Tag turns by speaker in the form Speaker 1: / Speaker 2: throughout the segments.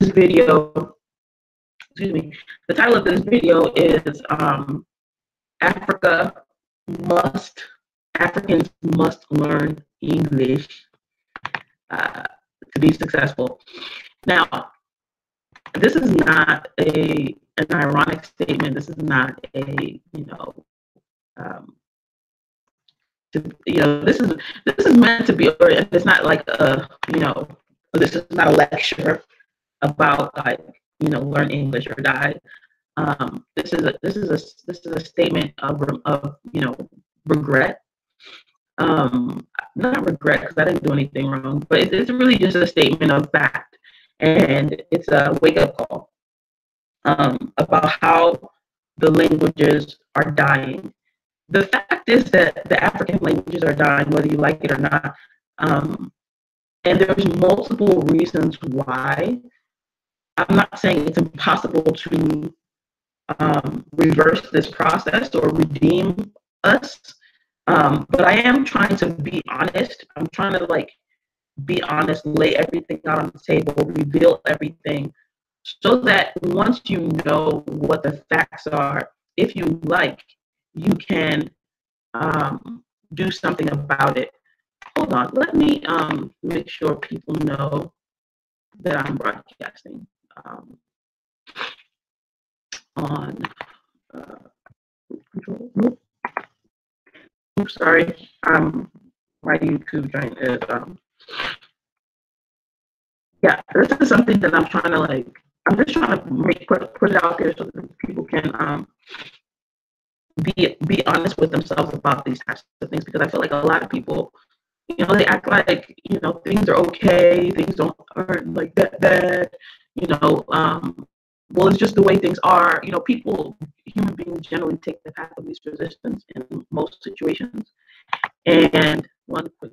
Speaker 1: video, excuse me, the title of this video is um, Africa must, Africans must learn English uh, to be successful. Now, this is not a an ironic statement. This is not a you know, um, to, you know, this is this is meant to be. It's not like a you know, this is not a lecture about like you know, learn English or die. Um, this is a this is a this is a statement of of you know regret. Um, not regret because I didn't do anything wrong, but it's really just a statement of fact, and it's a wake up call um, about how the languages are dying. The fact is that the African languages are dying, whether you like it or not. Um, and there's multiple reasons why. I'm not saying it's impossible to um, reverse this process or redeem us. Um, but I am trying to be honest. I'm trying to like be honest, lay everything out on the table, reveal everything, so that once you know what the facts are, if you like, you can um, do something about it. Hold on, let me um, make sure people know that I'm broadcasting. Um, on uh, Oops, sorry. Um, my YouTube joint is um. Yeah, this is something that I'm trying to like. I'm just trying to make put, put it out there so that people can um be be honest with themselves about these types of things because I feel like a lot of people, you know, they act like you know things are okay, things don't aren't like that bad, you know, um, well, it's just the way things are. You know, people, human beings generally take the path of least resistance in most situations. And one quick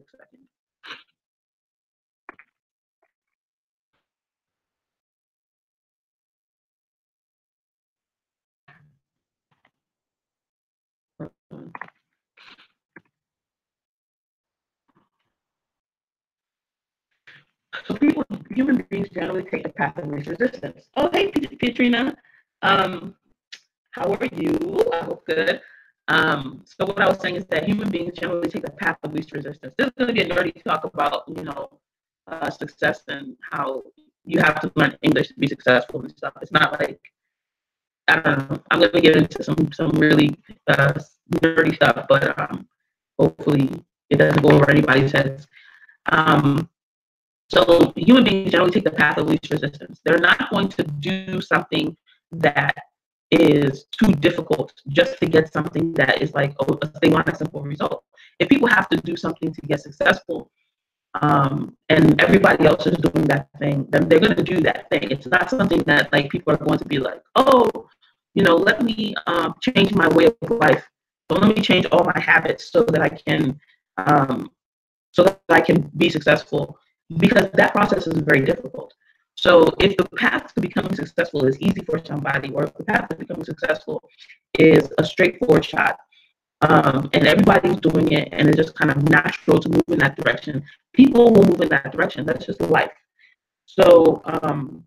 Speaker 1: So people, human beings generally take the path of least resistance. Oh, hey, Katrina. Um, how are you? I hope good. Um, so what I was saying is that human beings generally take the path of least resistance. This is going to be a nerdy talk about, you know, uh, success and how you have to learn English to be successful and stuff. It's not like I don't know. I'm going to get into some some really uh, nerdy stuff, but um, hopefully it doesn't go over anybody's heads. Um, so human beings generally take the path of least resistance. They're not going to do something that is too difficult just to get something that is like, oh, they want a simple result. If people have to do something to get successful, um, and everybody else is doing that thing, then they're going to do that thing. It's not something that like people are going to be like, oh, you know, let me um, change my way of life. So let me change all my habits so that I can, um, so that I can be successful because that process is very difficult. So if the path to becoming successful is easy for somebody, or if the path to becoming successful is a straightforward shot, um, and everybody's doing it, and it's just kind of natural to move in that direction, people will move in that direction. That's just life. So, um,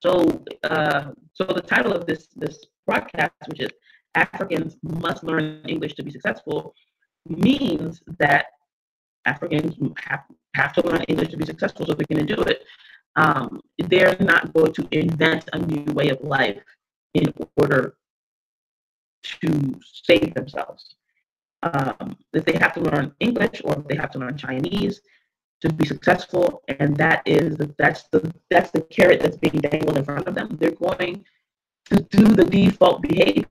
Speaker 1: so, uh, so the title of this this broadcast, which is Africans must learn English to be successful, means that Africans have have to learn English to be successful so they're going to do it. Um, they're not going to invent a new way of life in order to save themselves. Um, if they have to learn English or if they have to learn Chinese to be successful, and that is the, that's the that's the carrot that's being dangled in front of them. They're going to do the default behavior